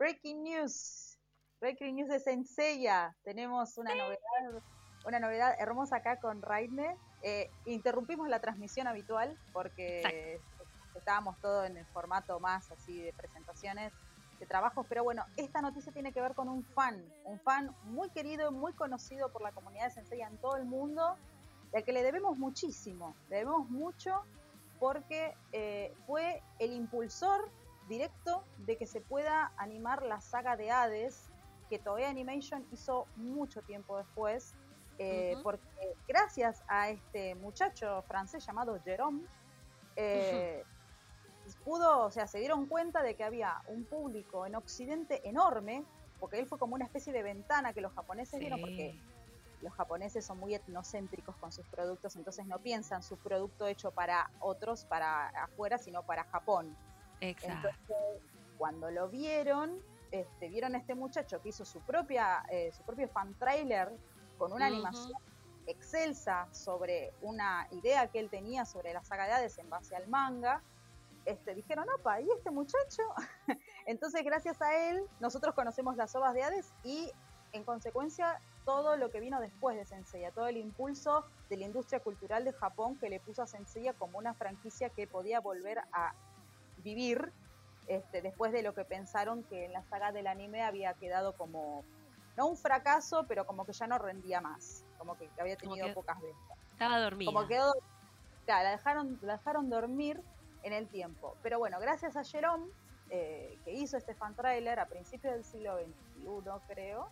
Breaking news. Breaking news de Senseiya. Tenemos una novedad, una novedad hermosa acá con Raine. Eh, interrumpimos la transmisión habitual porque estábamos todo en el formato más así de presentaciones de trabajos, pero bueno, esta noticia tiene que ver con un fan, un fan muy querido y muy conocido por la comunidad de Senseiya en todo el mundo, de que le debemos muchísimo, le debemos mucho porque eh, fue el impulsor directo de que se pueda animar la saga de Hades, que Toei Animation hizo mucho tiempo después, eh, porque gracias a este muchacho francés llamado Jérôme, eh, pudo, o sea, se dieron cuenta de que había un público en Occidente enorme, porque él fue como una especie de ventana que los japoneses vieron, porque los japoneses son muy etnocéntricos con sus productos, entonces no piensan su producto hecho para otros, para afuera, sino para Japón. Exacto. Entonces, cuando lo vieron, este, vieron a este muchacho que hizo su propia, eh, su propio fan trailer con una animación excelsa sobre una idea que él tenía sobre la saga de Hades en base al manga. Este, dijeron, opa, ¿y este muchacho? Entonces, gracias a él, nosotros conocemos las obras de Hades y, en consecuencia, todo lo que vino después de Senseiya, todo el impulso de la industria cultural de Japón que le puso a Senseiya como una franquicia que podía volver a vivir este, después de lo que pensaron que en la saga del anime había quedado como, no un fracaso, pero como que ya no rendía más, como que había tenido pocas ventas. Estaba dormida. Como quedó, claro, la dejaron, la dejaron dormir en el tiempo. Pero bueno, gracias a Jerome, eh, que hizo este fan trailer a principios del siglo XXI, creo,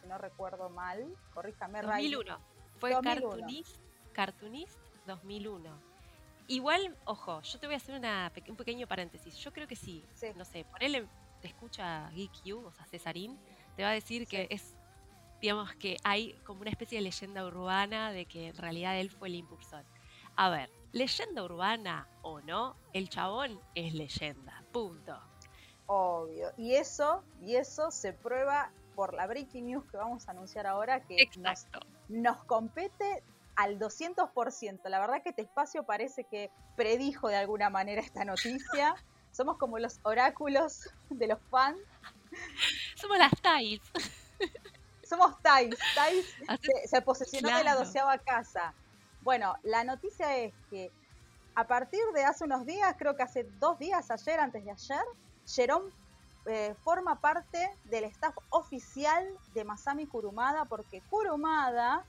si no recuerdo mal, corríjame, 2001. Fue Cartoonist, Cartoonist 2001. Igual, ojo, yo te voy a hacer una, un pequeño paréntesis. Yo creo que sí, no sé, por él te escucha Geek o sea, Cesarín, te va a decir que es, digamos, que hay como una especie de leyenda urbana de que en realidad él fue el impulsor. A ver, leyenda urbana o no, el chabón es leyenda, punto. Obvio. Y eso, y eso se prueba por la breaking news que vamos a anunciar ahora, que nos compete al 200%. La verdad que este espacio parece que predijo de alguna manera esta noticia. Somos como los oráculos de los fans. Somos las Tais. Somos Tais. Tais se, posesionó de la doceava casa. Bueno, la noticia es que a partir de hace unos días, creo que hace dos días, ayer, antes de ayer, Jerome eh, forma parte del staff oficial de Masami Kurumada, porque Kurumada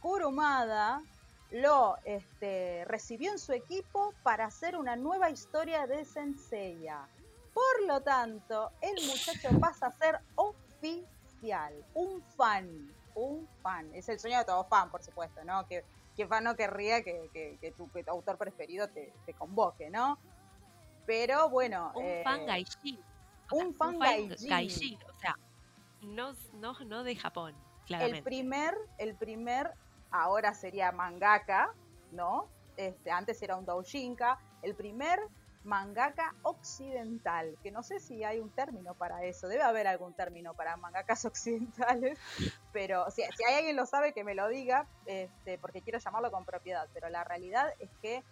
Kurumada lo este, recibió en su equipo para hacer una nueva historia de Senseiya. Por lo tanto, el muchacho pasa a ser oficial, un fan, un fan. Es el sueño de todo fan, por supuesto, ¿no? Que, que fan no querría que, tu, autor preferido te, convoque, ¿no? Pero bueno. Un eh, fan gaijin. Un fan, gaijin. O sea, no, no, no de Japón, claramente. El primer, el primer ahora sería mangaka, ¿no? Este, antes era un doujinka, el primer mangaka occidental, que no sé si hay un término para eso, debe haber algún término para mangakas occidentales, pero si, hay alguien lo sabe que me lo diga, este, porque quiero llamarlo con propiedad, pero la realidad es que,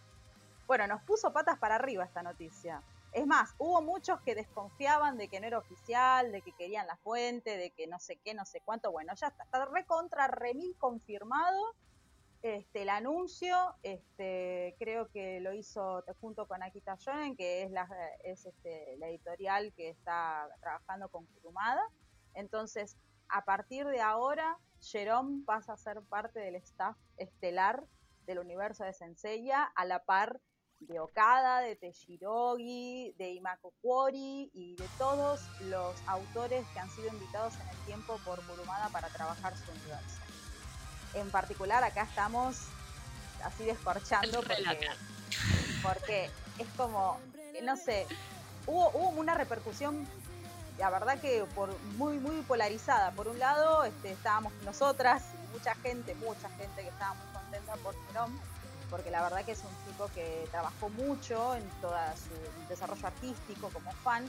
bueno, nos puso patas para arriba esta noticia. Es más, hubo muchos que desconfiaban de que no era oficial, de que querían la fuente, de que no sé qué, no sé cuánto. Bueno, ya está, está recontra remil confirmado este, el anuncio. Este, creo que lo hizo junto con Akita Shonen, que es este, la editorial que está trabajando con Kurumada. Entonces, a partir de ahora, Jerome pasa a ser parte del staff estelar del universo de Senseiya, a la par de Okada, de Teshirogi, de Imako Kwori y de todos los autores que han sido invitados en el tiempo por Kurumada para trabajar su universo. En particular acá estamos así descorchando porque, porque es como, no sé, hubo, hubo una repercusión la verdad que por muy muy polarizada. Por un lado, este, estábamos nosotras mucha gente, mucha gente que estaba muy contenta por Jerome, porque la verdad que es un chico que trabajó mucho en todo su desarrollo artístico como fan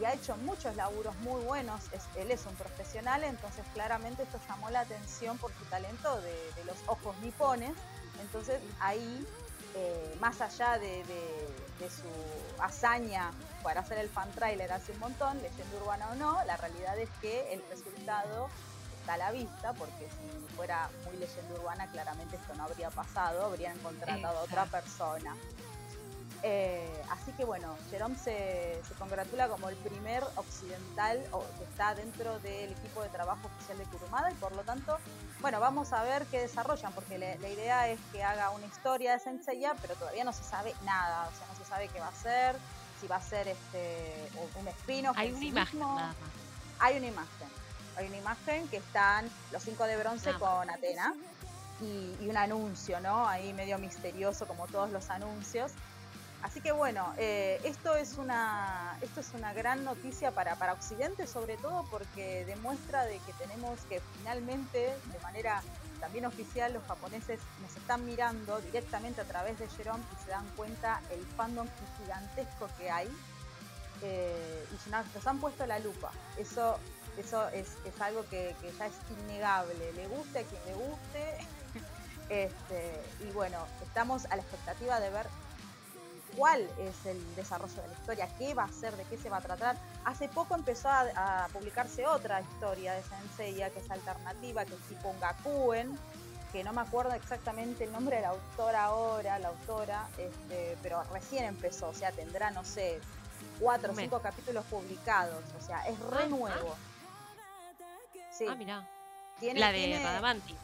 y ha hecho muchos laburos muy buenos. él es un profesional, entonces claramente esto llamó la atención por su talento de, los ojos nipones. Entonces ahí eh, más allá de, su hazaña para hacer el fan trailer hace un montón, leyenda urbana o no, la realidad es que el resultado está a la vista, porque si fuera muy leyenda urbana, claramente esto no habría pasado, habrían contratado a otra persona. Eh, así que bueno, Jerome se, congratula como el primer occidental que está dentro del equipo de trabajo oficial de Kurumada y por lo tanto, bueno, vamos a ver qué desarrollan, porque la, idea es que haga una historia de Senseiya, pero todavía no se sabe nada, o sea, no se sabe qué va a ser, si va a ser este un espino. Hay una imagen nada Hay una imagen, hay una imagen que están los cinco de bronce con Atena. Y, y un anuncio, ¿no? Ahí medio misterioso como todos los anuncios. Así que bueno, eh, esto, es una, esto es una gran noticia para, para Occidente, sobre todo porque demuestra de que tenemos que finalmente, de manera también oficial, los japoneses nos están mirando directamente a través de Jerome y se dan cuenta el fandom gigantesco que hay eh, y nos han puesto la lupa. Eso, eso es, algo que, ya es innegable, le guste a quien le guste. Este, y bueno, estamos a la expectativa de ver cuál es el desarrollo de la historia, qué va a ser, de qué se va a tratar. Hace poco empezó a, publicarse otra historia de Senseiya que es alternativa, que es tipo un Gakuen, que no me acuerdo exactamente el nombre de la autora ahora, la autora, este, pero recién empezó, o sea, tendrá, no sé, cuatro o cinco capítulos publicados, o sea, es re ah, nuevo. Sí. Ah, mira. la de Radamanti.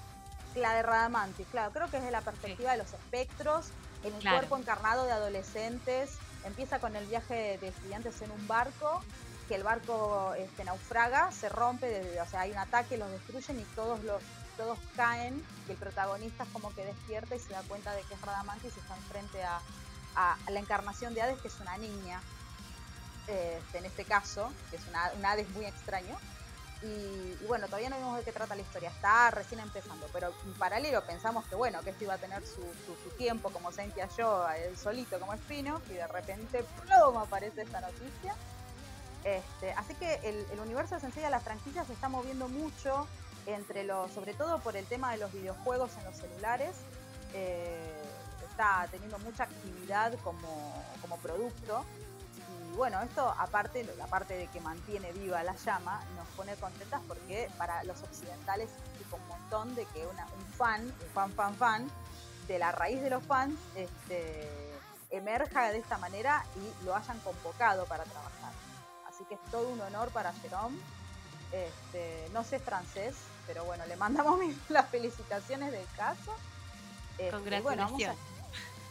La de Radamanti, claro, creo que es de la perspectiva de los espectros en un cuerpo encarnado de adolescentes. Empieza con el viaje de estudiantes en un barco, que el barco este, naufraga, se rompe, o sea, hay un ataque, los destruyen y todos los todos caen y el protagonista es como que despierta y se da cuenta de que es Radamantis y está enfrente a, a, la encarnación de Hades, que es una niña, este, en este caso, que es una, un Hades muy extraño, y, bueno, todavía no vimos de qué trata la historia, está recién empezando, pero en paralelo pensamos que bueno, que esto iba a tener su, tiempo como Sentia yo, el solito como Espino, y de repente ¡plum! aparece esta noticia. Este, así que el, universo de Sensei las franquicias se está moviendo mucho entre los, sobre todo por el tema de los videojuegos en los celulares. Eh, está teniendo mucha actividad como, como producto bueno, esto aparte, la parte de que mantiene viva la llama, nos pone contentas porque para los occidentales significa un montón de que una, un fan, un fan, fan, fan, de la raíz de los fans, este, emerja de esta manera y lo hayan convocado para trabajar. Así que es todo un honor para Jerome. Este, no sé francés, pero bueno, le mandamos las felicitaciones del caso. Este, Congratulación.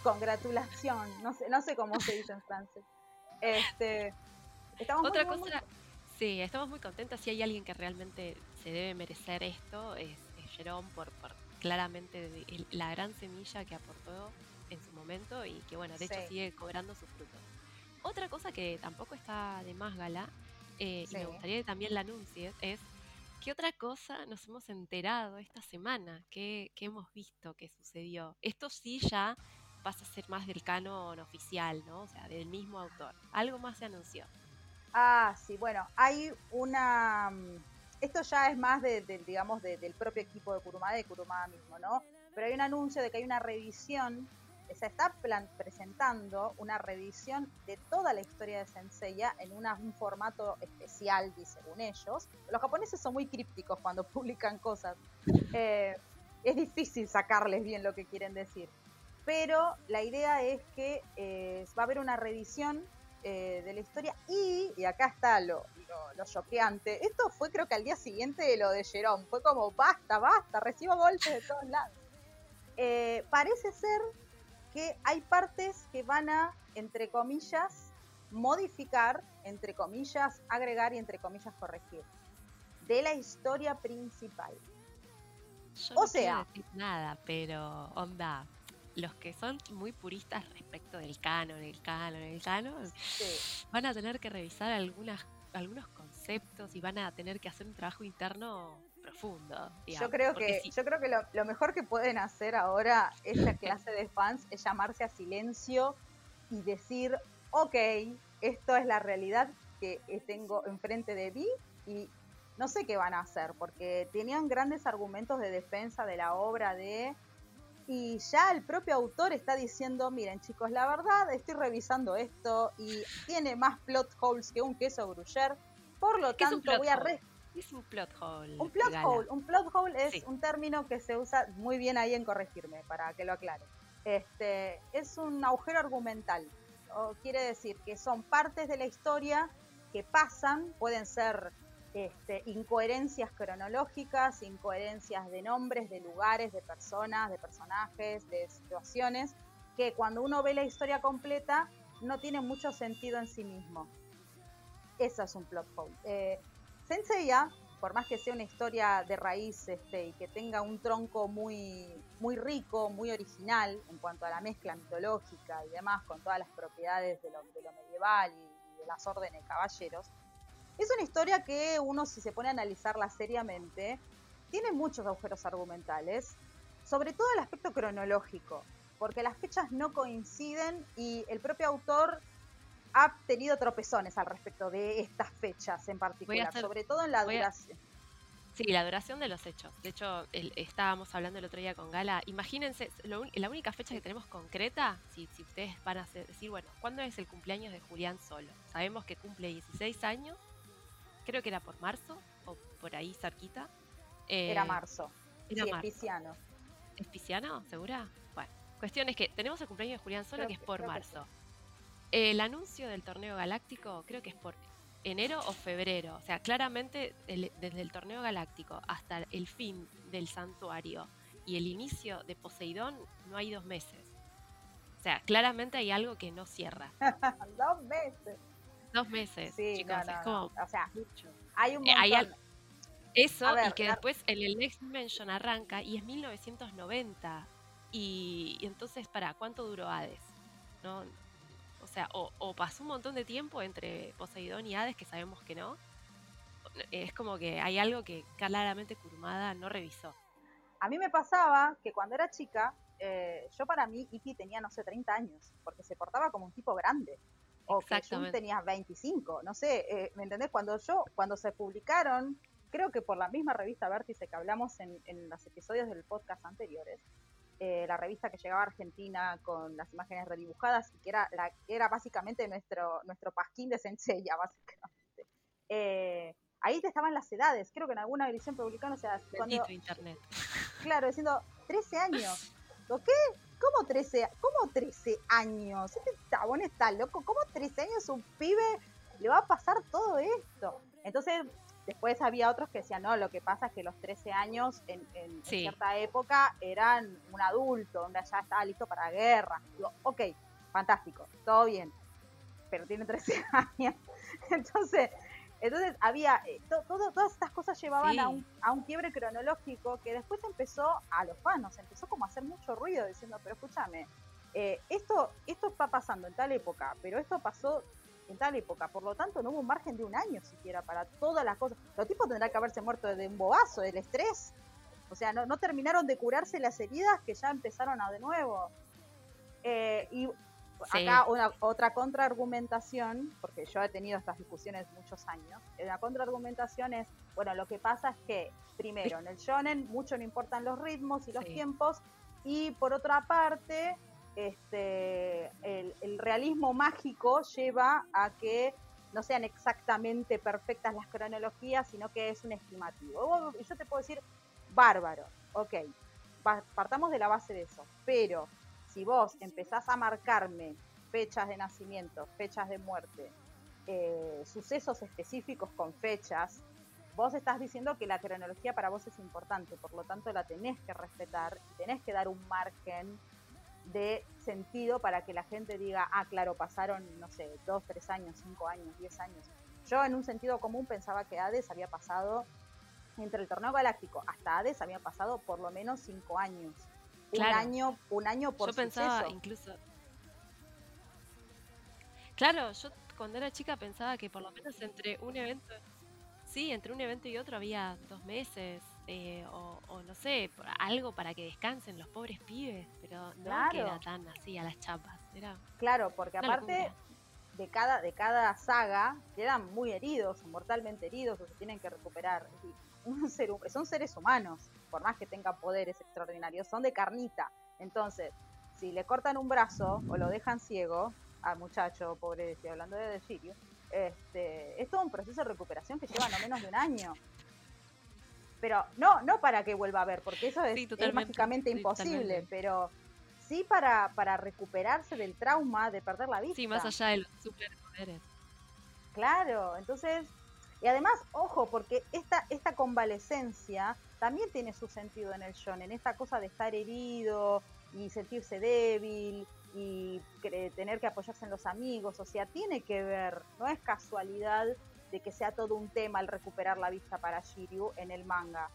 congratulación, no sé, no sé cómo se dice en francés. Este, estamos Otra cosa, sí, estamos muy contentas. Si hay alguien que realmente se debe merecer esto, es, Jerome por, claramente la gran semilla que aportó en su momento y que, bueno, de hecho sigue cobrando sus frutos. Otra cosa que tampoco está de más gala, eh, y me gustaría que también la anuncies, es ¿Qué otra cosa nos hemos enterado esta semana? ¿Qué, ¿Qué, hemos visto que sucedió? Esto sí ya pasa a ser más del canon oficial, ¿no? O sea, del mismo autor. Algo más se anunció. Ah, sí, bueno, hay una... Mm, esto ya es más de, digamos, del propio equipo de Kurumada, de Kurumada mismo, ¿no? Pero hay un anuncio de que hay una revisión, se está presentando una revisión de toda la historia de Senseiya en un formato especial, según ellos. Los japoneses son muy crípticos cuando publican cosas. Eh, es difícil sacarles bien lo que quieren decir pero la idea es que eh, va a haber una revisión eh, de la historia y, y acá está lo, lo, choqueante, esto fue creo que al día siguiente de lo de Jerome, fue como basta, basta, recibo golpes de todos lados. Eh, parece ser que hay partes que van a, entre comillas, modificar, entre comillas, agregar y entre comillas corregir de la historia principal. Yo o sea, decir nada, pero onda, los que son muy puristas respecto del canon, el canon, el canon, van a tener que revisar algunas, algunos conceptos y van a tener que hacer un trabajo interno profundo. yo creo que, yo creo que lo, mejor que pueden hacer ahora esta clase de fans es llamarse a silencio y decir, ok, esto es la realidad que tengo enfrente de mí y no sé qué van a hacer, porque tenían grandes argumentos de defensa de la obra de y ya el propio autor está diciendo, miren chicos, la verdad estoy revisando esto y tiene más plot holes que un queso gruyere, por lo tanto voy a... Re es un plot hole? Un plot hole, un plot hole es un término que se usa muy bien ahí en corregirme, para que lo aclare. Este, es un agujero argumental, o quiere decir que son partes de la historia que pasan, pueden ser este, incoherencias cronológicas, incoherencias de nombres, de lugares, de personas, de personajes, de situaciones, que cuando uno ve la historia completa no tiene mucho sentido en sí mismo. Eso es un plot hole. Eh, Senseiya, por más que sea una historia de raíz este, y que tenga un tronco muy, muy rico, muy original en cuanto a la mezcla mitológica y demás, con todas las propiedades de lo, medieval y, de las órdenes caballeros, es una historia que uno, si se pone a analizarla seriamente, tiene muchos agujeros argumentales, sobre todo el aspecto cronológico, porque las fechas no coinciden y el propio autor ha tenido tropezones al respecto de estas fechas en particular, sobre todo en la duración. Sí, la duración de los hechos. De hecho, estábamos hablando el otro día con Gala. Imagínense, la única fecha que tenemos concreta, si, si ustedes van a decir, bueno, ¿cuándo es el cumpleaños de Julián Solo? Sabemos que cumple 16 años, creo que era por marzo, o por ahí cerquita. era eh, marzo. Era sí, marzo. ¿Es? ¿Segura? Bueno, cuestión es que tenemos el cumpleaños de Julián Solo, que, es por marzo. El anuncio del torneo galáctico creo que es por enero o febrero. O sea, claramente desde el torneo galáctico hasta el fin del santuario y el inicio de Poseidón no hay dos meses. O sea, claramente hay algo que no cierra. dos meses. Dos meses, sí, chicos. es como. O sea, hay un eh, montón. eso, y que después el, el Next Dimension arranca y es 1990. Y, y entonces, ¿para cuánto duró Hades? ¿No? O sea, o, pasó un montón de tiempo entre Poseidón y Hades, que sabemos que no. Es como que hay algo que claramente Kurumada no revisó. A mí me pasaba que cuando era chica, eh, yo para mí Iki tenía, no sé, 30 años, porque se portaba como un tipo grande. O que yo tenía 25, no sé, eh, ¿me entendés? Cuando yo, cuando se publicaron, creo que por la misma revista Vértice que hablamos en, en los episodios del podcast anteriores, eh, la revista que llegaba a Argentina con las imágenes redibujadas y que era, la, era básicamente nuestro, nuestro pasquín de Senseiya, básicamente. Eh, ahí te estaban las edades, creo que en alguna edición publicaron, o sea, cuando, internet. Claro, diciendo 13 años. ¿Lo qué? ¿Cómo 13, ¿Cómo 13 años? Este tabón está loco. ¿Cómo 13 años un pibe le va a pasar todo esto? Entonces, Después había otros que decían, no, lo que pasa es que los 13 años en, cierta época eran un adulto, donde ya estaba listo para la guerra. Digo, ok, fantástico, todo bien, pero tiene 13 años. Entonces, entonces había, eh, todas estas cosas llevaban a, un, a un quiebre cronológico que después empezó a los fans, empezó como a hacer mucho ruido diciendo, pero escúchame, eh, esto, esto está pasando en tal época, pero esto pasó en tal época. Por lo tanto, no hubo un margen de un año siquiera para todas las cosas. Los tipos tendrán que haberse muerto de un bobazo, del estrés. O sea, no, no terminaron de curarse las heridas que ya empezaron a de nuevo. Eh, y acá una, otra contraargumentación, porque yo he tenido estas discusiones muchos años, la contraargumentación es, bueno, lo que pasa es que, primero, en el shonen mucho no importan los ritmos y los tiempos, y por otra parte, este, el, realismo mágico lleva a que no sean exactamente perfectas las cronologías, sino que es un estimativo. Y yo te puedo decir, bárbaro, ok, partamos de la base de eso, pero si vos empezás a marcarme fechas de nacimiento, fechas de muerte, eh, sucesos específicos con fechas, vos estás diciendo que la cronología para vos es importante, por lo tanto la tenés que respetar y tenés que dar un margen de sentido para que la gente diga, ah, claro, pasaron, no sé, dos, tres años, cinco años, diez años. Yo en un sentido común pensaba que Hades había pasado, entre el torneo galáctico hasta Hades había pasado por lo menos cinco años. Un año, un año por Yo pensaba incluso. Claro, yo cuando era chica pensaba que por lo menos entre un evento, sí, entre un evento y otro había dos meses, eh, o, no sé, algo para que descansen los pobres pibes, pero no queda tan así a las chapas. Era claro, porque aparte de cada, de cada saga quedan muy heridos, mortalmente heridos, o se tienen que recuperar. Un ser, son seres humanos, por más que tengan poderes extraordinarios, son de carnita. Entonces, si le cortan un brazo o lo dejan ciego al muchacho, pobre, estoy hablando de Sirio, este, es todo un proceso de recuperación que lleva no menos de un año. Pero no, no para que vuelva a ver, porque eso es, mágicamente imposible, pero sí para, para recuperarse del trauma de perder la vista. Sí, más allá de los superpoderes. Claro, entonces, y además, ojo, porque esta, esta convalecencia también tiene su sentido en el en esta cosa de estar herido y sentirse débil y tener que apoyarse en los amigos, o sea, tiene que ver, no es casualidad de que sea todo un tema el recuperar la vista para Shiryu en el manga,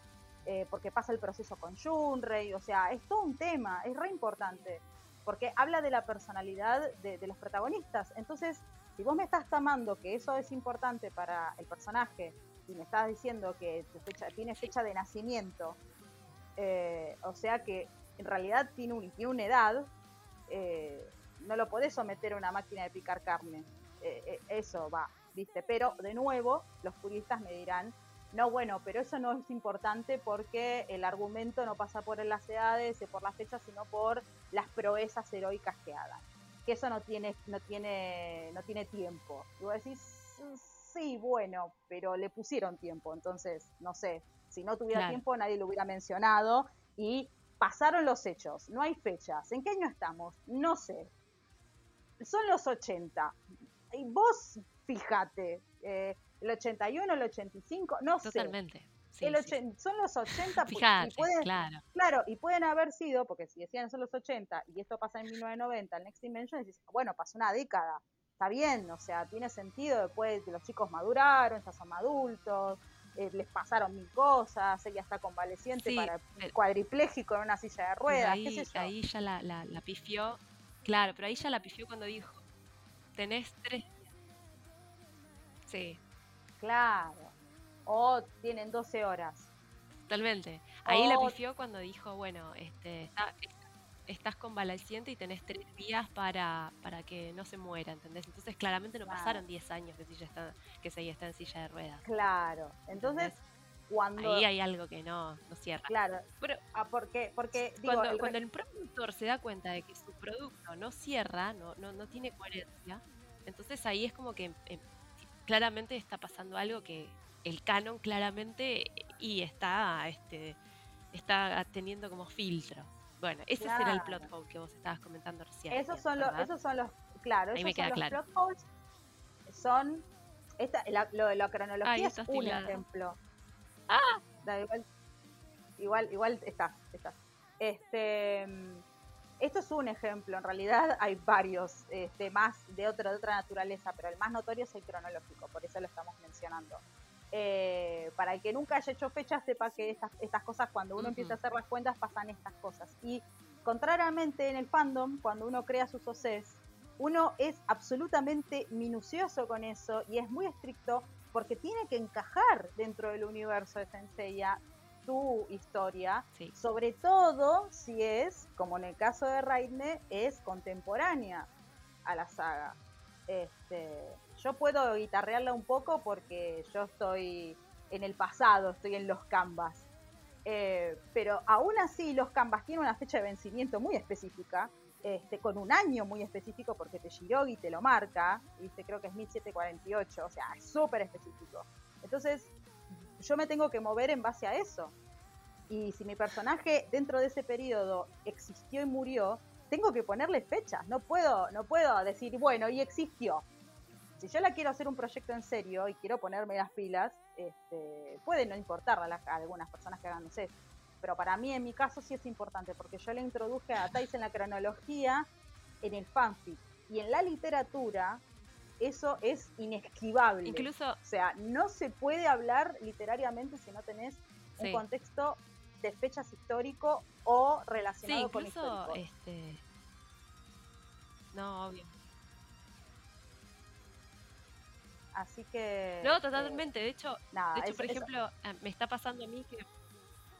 eh, porque pasa el proceso con Shunrei, o sea, es todo un tema, es re importante, porque habla de la personalidad de, los protagonistas, entonces, si vos me estás tomando que eso es importante para el personaje, y me estás diciendo que tu fecha, tiene fecha de nacimiento, eh, o sea que en realidad tiene, un, tiene una edad, eh, no lo podés someter a una máquina de picar carne. Eh, eso va, ¿viste? Pero de nuevo, los puristas me dirán, no, bueno, pero eso no es importante porque el argumento no pasa por las edades por las fechas, sino por las proezas heroicas que hagan. Que eso no tiene, no tiene, no tiene tiempo. Y vos decís, sí, bueno, pero le pusieron tiempo, entonces, no sé, si no tuviera tiempo nadie lo hubiera mencionado y pasaron los hechos, no hay fechas. ¿En qué año estamos? No sé. Son los 80. Y vos, fíjate, eh, el 81, el 85, no sé. Totalmente. Son los 80. Fíjate, y pueden, claro. Claro, y pueden haber sido, porque si decían son los 80 y esto pasa en 1990, el Next Dimension, decís, bueno, pasó una década. Está bien, o sea, tiene sentido después que los chicos maduraron, ya son adultos, eh, les pasaron mil cosas, ella está convaleciente para cuadripléjico en una silla de ruedas. Ahí, ahí ya la, la, pifió, claro, pero ahí ya la pifió cuando dijo, tenés tres Sí. Claro. O tienen 12 horas. Totalmente. Ahí la pifió cuando dijo, bueno, este, está, estás convaleciente y tenés tres días para, para que no se muera, ¿entendés? Entonces claramente no pasaron 10 años que, silla está, que está en silla de ruedas. Claro, entonces cuando... Ahí hay algo que no, no cierra. Claro, pero ah, porque, porque cuando, el... cuando el productor se da cuenta de que su producto no cierra, no, no, no tiene coherencia, entonces ahí es como que em, claramente está pasando algo que el canon claramente y está este está teniendo como filtro. Bueno, ese será el plot hole que vos estabas comentando recién. Esos son, los, esos son los, claro, esos son los plot holes. Son, esta, lo de la cronología es un ejemplo. Ah, igual, igual, igual estás, estás. Este, esto es un ejemplo, en realidad hay varios este, más de, otra de otra naturaleza, pero el más notorio es el cronológico, por eso lo estamos mencionando. Eh, para el que nunca haya hecho fecha sepa que estas, estas cosas, cuando uno empieza a hacer las cuentas, pasan estas cosas. Y contrariamente en el fandom, cuando uno crea sus OCs, uno es absolutamente minucioso con eso y es muy estricto porque tiene que encajar dentro del universo de Senseiya tu historia, sobre todo si es, como en el caso de Raidne, es contemporánea a la saga. Este, yo puedo guitarrearla un poco porque yo estoy en el pasado, estoy en los canvas. Eh, pero aún así los canvas tienen una fecha de vencimiento muy específica, este, con un año muy específico porque te Shirogi te lo marca, ¿viste? creo que es 1748, o sea, es súper específico. Entonces, yo me tengo que mover en base a eso. Y si mi personaje dentro de ese periodo existió y murió, tengo que ponerle fechas. No puedo, no puedo decir, bueno, y existió si yo la quiero hacer un proyecto en serio y quiero ponerme las pilas, este, puede no importar a, algunas personas que hagan, no sé, pero para mí en mi caso sí es importante porque yo le introduje a Thais en la cronología en el fanfic y en la literatura eso es inesquivable. Incluso, o sea, no se puede hablar literariamente si no tenés un contexto de fechas histórico o relacionado con histórico. Este... No, obvio. Así que... No, totalmente. de hecho, de hecho por ejemplo, eh, me está pasando a mí que,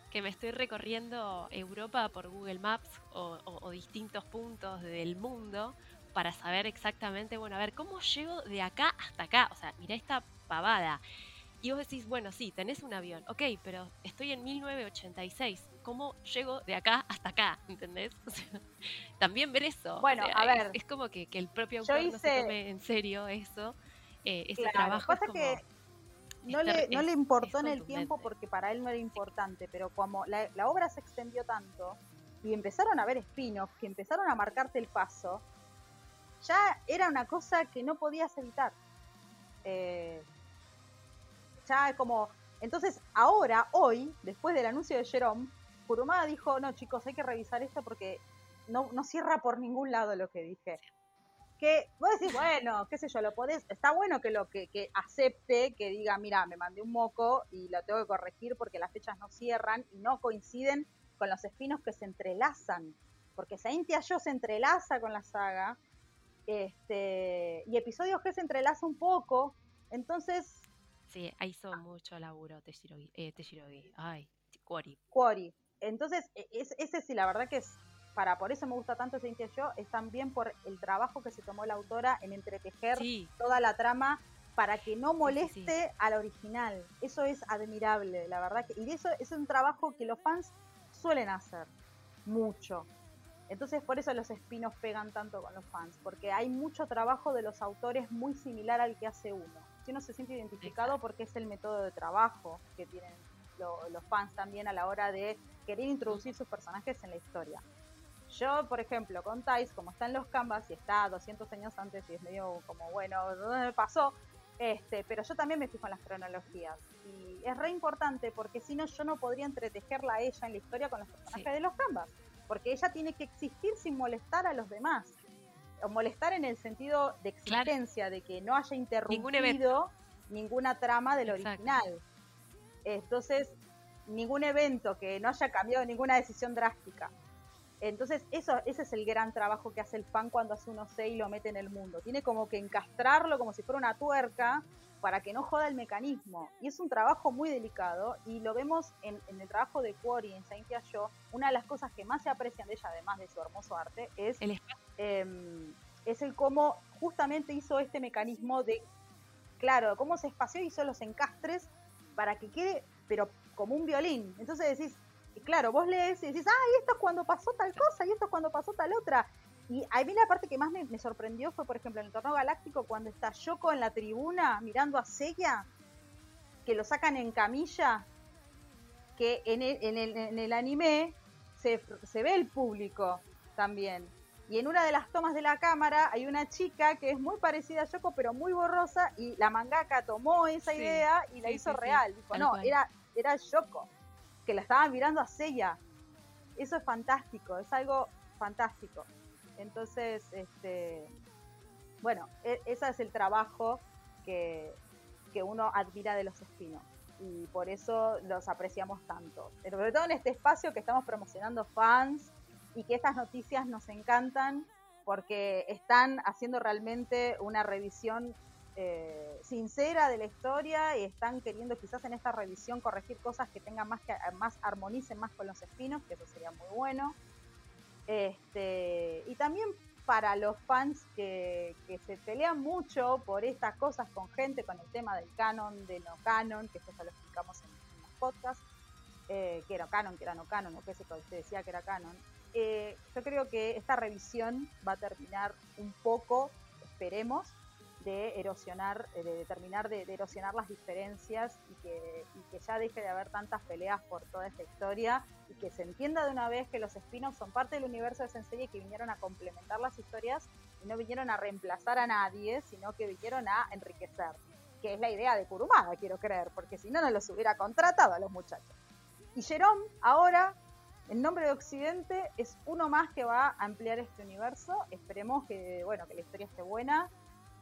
que, me estoy recorriendo Europa por Google Maps o, distintos puntos del mundo para saber exactamente, bueno, a ver, ¿cómo llego de acá hasta acá? O sea, mira esta pavada. Y vos decís, bueno, sí, tenés un avión, ok, pero estoy en 1986. ¿Cómo llego de acá hasta acá? ¿Entendés? también ver eso. Bueno, a ver. Es, como que, el propio autor no se tome en serio eso. Eh, ese trabajo. Pasa que no le, no le importó en el tiempo porque para él no era importante, pero como la, la obra se extendió tanto y empezaron a ver spin-offs que empezaron a marcarte el paso, ya era una cosa que no podías evitar. Eh, ya como. Entonces, ahora, hoy, después del anuncio de Jerome, Kurumada dijo: No, chicos, hay que revisar esto porque no, no cierra por ningún lado lo que dije. Que vos decís, bueno, qué sé yo, lo podés. Está bueno que lo que, que acepte, que diga, mira, me mandé un moco y lo tengo que corregir porque las fechas no cierran y no coinciden con los espinos que se entrelazan. Porque Saintia Yo se entrelaza con la saga este, y episodios que se entrelaza un poco. Entonces. Sí, ahí hizo mucho laburo Teshirogi. Eh, Ay, Quori. Quori. Entonces, e, es, ese sí, la verdad que es. Para, por eso me gusta tanto Saintia Yo, es también por el trabajo que se tomó la autora en entretejer toda la trama para que no moleste al original. Eso es admirable, la verdad. Que, y eso es un trabajo que los fans suelen hacer mucho. Entonces por eso los espinos pegan tanto con los fans, porque hay mucho trabajo de los autores muy similar al que hace uno. Si uno se siente identificado porque es el método de trabajo que tienen los fans también a la hora de querer introducir sus personajes en la historia. Yo, por ejemplo, con Thais, como está en los canvas y está 200 años antes y es medio como, bueno, ¿dónde me pasó? Este, pero yo también me fijo en las cronologías. Y es re importante porque si no, yo no podría entretejerla a ella en la historia con los personajes de los canvas porque ella tiene que existir sin molestar a los demás. O molestar en el sentido de existencia, de que no haya interrumpido ninguna trama del original. Entonces, ningún evento que no haya cambiado ninguna decisión drástica. Entonces, eso, ese es el gran trabajo que hace el fan cuando hace un OC y lo mete en el mundo. Tiene como que encastrarlo como si fuera una tuerca para que no joda el mecanismo. Y es un trabajo muy delicado y lo vemos en, el trabajo de Quarry en Saintia Yo. Una de las cosas que más se aprecian de ella, además de su hermoso arte, es el, em, es el cómo justamente hizo este mecanismo de, claro, cómo se espació y hizo los encastres para que quede, pero como un violín. Entonces decís, y claro, vos lees y decís, ah, y esto es cuando pasó tal cosa, y esto es cuando pasó tal otra. Y a mí la parte que más me, sorprendió fue, por ejemplo, en el torneo galáctico, cuando está Yoko en la tribuna mirando a Seiya, que lo sacan en camilla, que en el, en el, en el anime se, se, ve el público también. Y en una de las tomas de la cámara hay una chica que es muy parecida a Yoko, pero muy borrosa, y la mangaka tomó esa idea y la hizo real. Dijo, no, era, era Yoko, que la estaba mirando a Seiya. Eso es fantástico, es algo fantástico. Entonces, este, bueno, e, ese es el trabajo que, uno admira de los espinos y por eso los apreciamos tanto. Sobre todo en este espacio que estamos promocionando fans y que estas noticias nos encantan porque están haciendo realmente una revisión eh, sincera de la historia y están queriendo quizás en esta revisión corregir cosas que tengan más que más armonicen más con los espinos, que eso sería muy bueno. Este, y también para los fans que, se pelean mucho por estas cosas con gente, con el tema del canon, de no canon, que esto ya lo explicamos en, los podcasts, eh, que era canon, que era no canon, o que se, decía que era canon. Eh, yo creo que esta revisión va a terminar un poco, esperemos, de erosionar, eh, de terminar de, erosionar las diferencias y que, ya deje de haber tantas peleas por toda esta historia y que se entienda de una vez que los spin-offs son parte del universo de Sensei y que vinieron a complementar las historias y no vinieron a reemplazar a nadie, sino que vinieron a enriquecer, que es la idea de Kurumada, quiero creer, porque si no, no los hubiera contratado a los muchachos. Y Jerome, ahora, en nombre de Occidente, es uno más que va a ampliar este universo. Esperemos que, bueno, que la historia esté buena,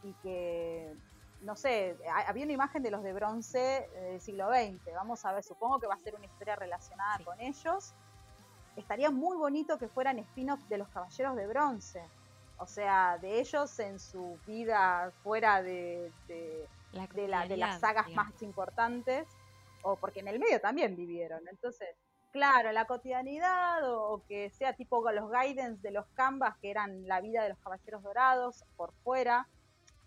y que, no sé, había una imagen de los de bronce del siglo XX, vamos a ver, supongo que va a ser una historia relacionada con ellos. Estaría muy bonito que fueran spin-off de los caballeros de bronce, o sea, de ellos en su vida fuera de, de, de, las sagas más importantes, o porque en el medio también vivieron, entonces claro, la cotidianidad o, que sea tipo los guidance de los canvas que eran la vida de los caballeros dorados por fuera,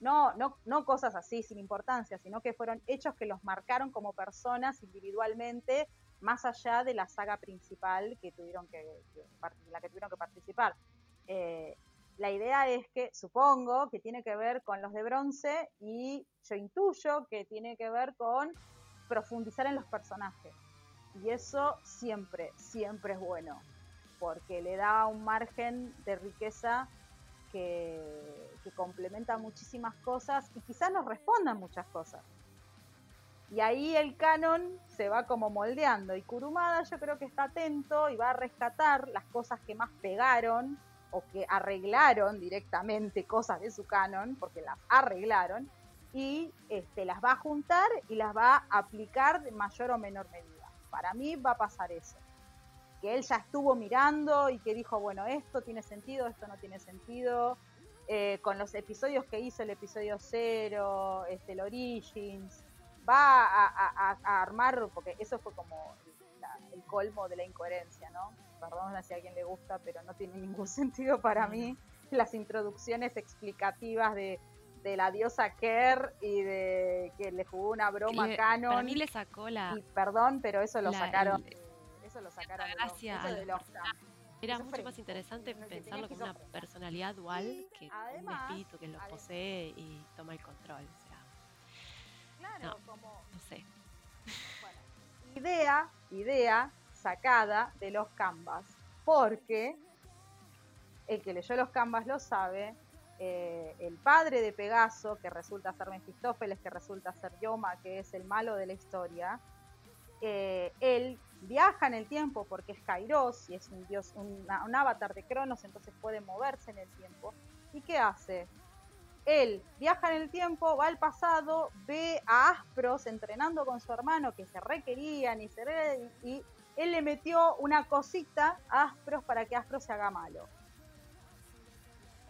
no, no, no cosas así sin importancia, sino que fueron hechos que los marcaron como personas individualmente, más allá de la saga principal que tuvieron que, la que tuvieron que participar. Eh, la idea es que, supongo, que tiene que ver con los de bronce y yo intuyo que tiene que ver con profundizar en los personajes. Y eso siempre, siempre es bueno, porque le da un margen de riqueza que, complementa muchísimas cosas y quizás nos respondan muchas cosas. Y ahí el canon se va como moldeando y Kurumada yo creo que está atento y va a rescatar las cosas que más pegaron o que arreglaron directamente cosas de su canon, porque las arreglaron, y este, las va a juntar y las va a aplicar de mayor o menor medida. Para mí va a pasar eso. Que él ya estuvo mirando y que dijo, bueno, esto tiene sentido, esto no tiene sentido. Eh, con los episodios que hizo el episodio 0, este, el Origins, va a, armar, porque eso fue como el colmo de la incoherencia, ¿no? perdón si a alguien le gusta, pero no tiene ningún sentido para mí las introducciones explicativas de, la diosa Kerr y de que le jugó una broma a Canon. Para mí le sacó la. perdón, pero eso lo sacaron. Eso lo sacaron de los, Era mucho más interesante pensarlo como una personalidad dual que un espíritu que los posee y toma el control. O sea, claro, no, como. No sé. Bueno, idea, idea sacada de los canvas, porque el que leyó los canvas lo sabe, eh, el padre de Pegaso, que resulta ser Mefistófeles, que resulta ser Yoma, que es el malo de la historia, eh, él viaja en el tiempo porque es Kairos y es un dios, un avatar de Cronos, entonces puede moverse en el tiempo. ¿Y qué hace? Él viaja en el tiempo, va al pasado, ve a Aspros entrenando con su hermano que se requerían y, se y él le metió una cosita a Aspros para que Aspros se haga malo.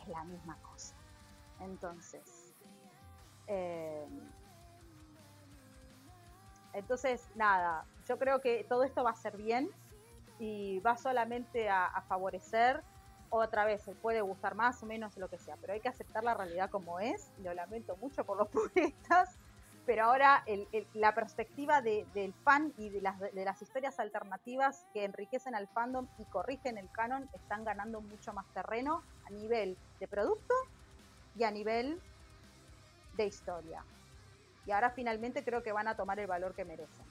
Es la misma cosa. Entonces, eh, entonces, nada, yo creo que todo esto va a ser bien y va solamente a, favorecer otra vez, se puede gustar más o menos lo que sea, pero hay que aceptar la realidad como es, lo lamento mucho por los puristas, pero ahora la perspectiva del fan y de las, historias alternativas que enriquecen al fandom y corrigen el canon están ganando mucho más terreno a nivel de producto y a nivel de historia. Y ahora finalmente creo que van a tomar el valor que merecen.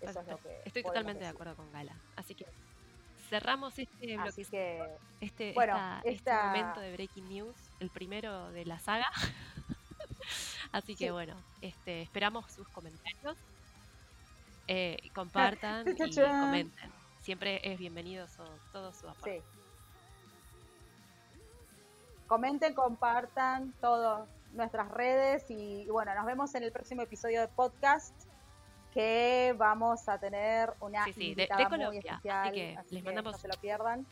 Eso es lo que Estoy totalmente de acuerdo con Gala. Así que cerramos este Así que, este, este momento de Breaking News, el primero de la saga. Así que bueno, este, esperamos sus comentarios. Eh, compartan y comenten. Siempre es bienvenido todo su apoyo. Comenten, compartan todas nuestras redes y, bueno, nos vemos en el próximo episodio de podcast que vamos a tener una invitada muy especial, así que les mandamos no se lo pierdan.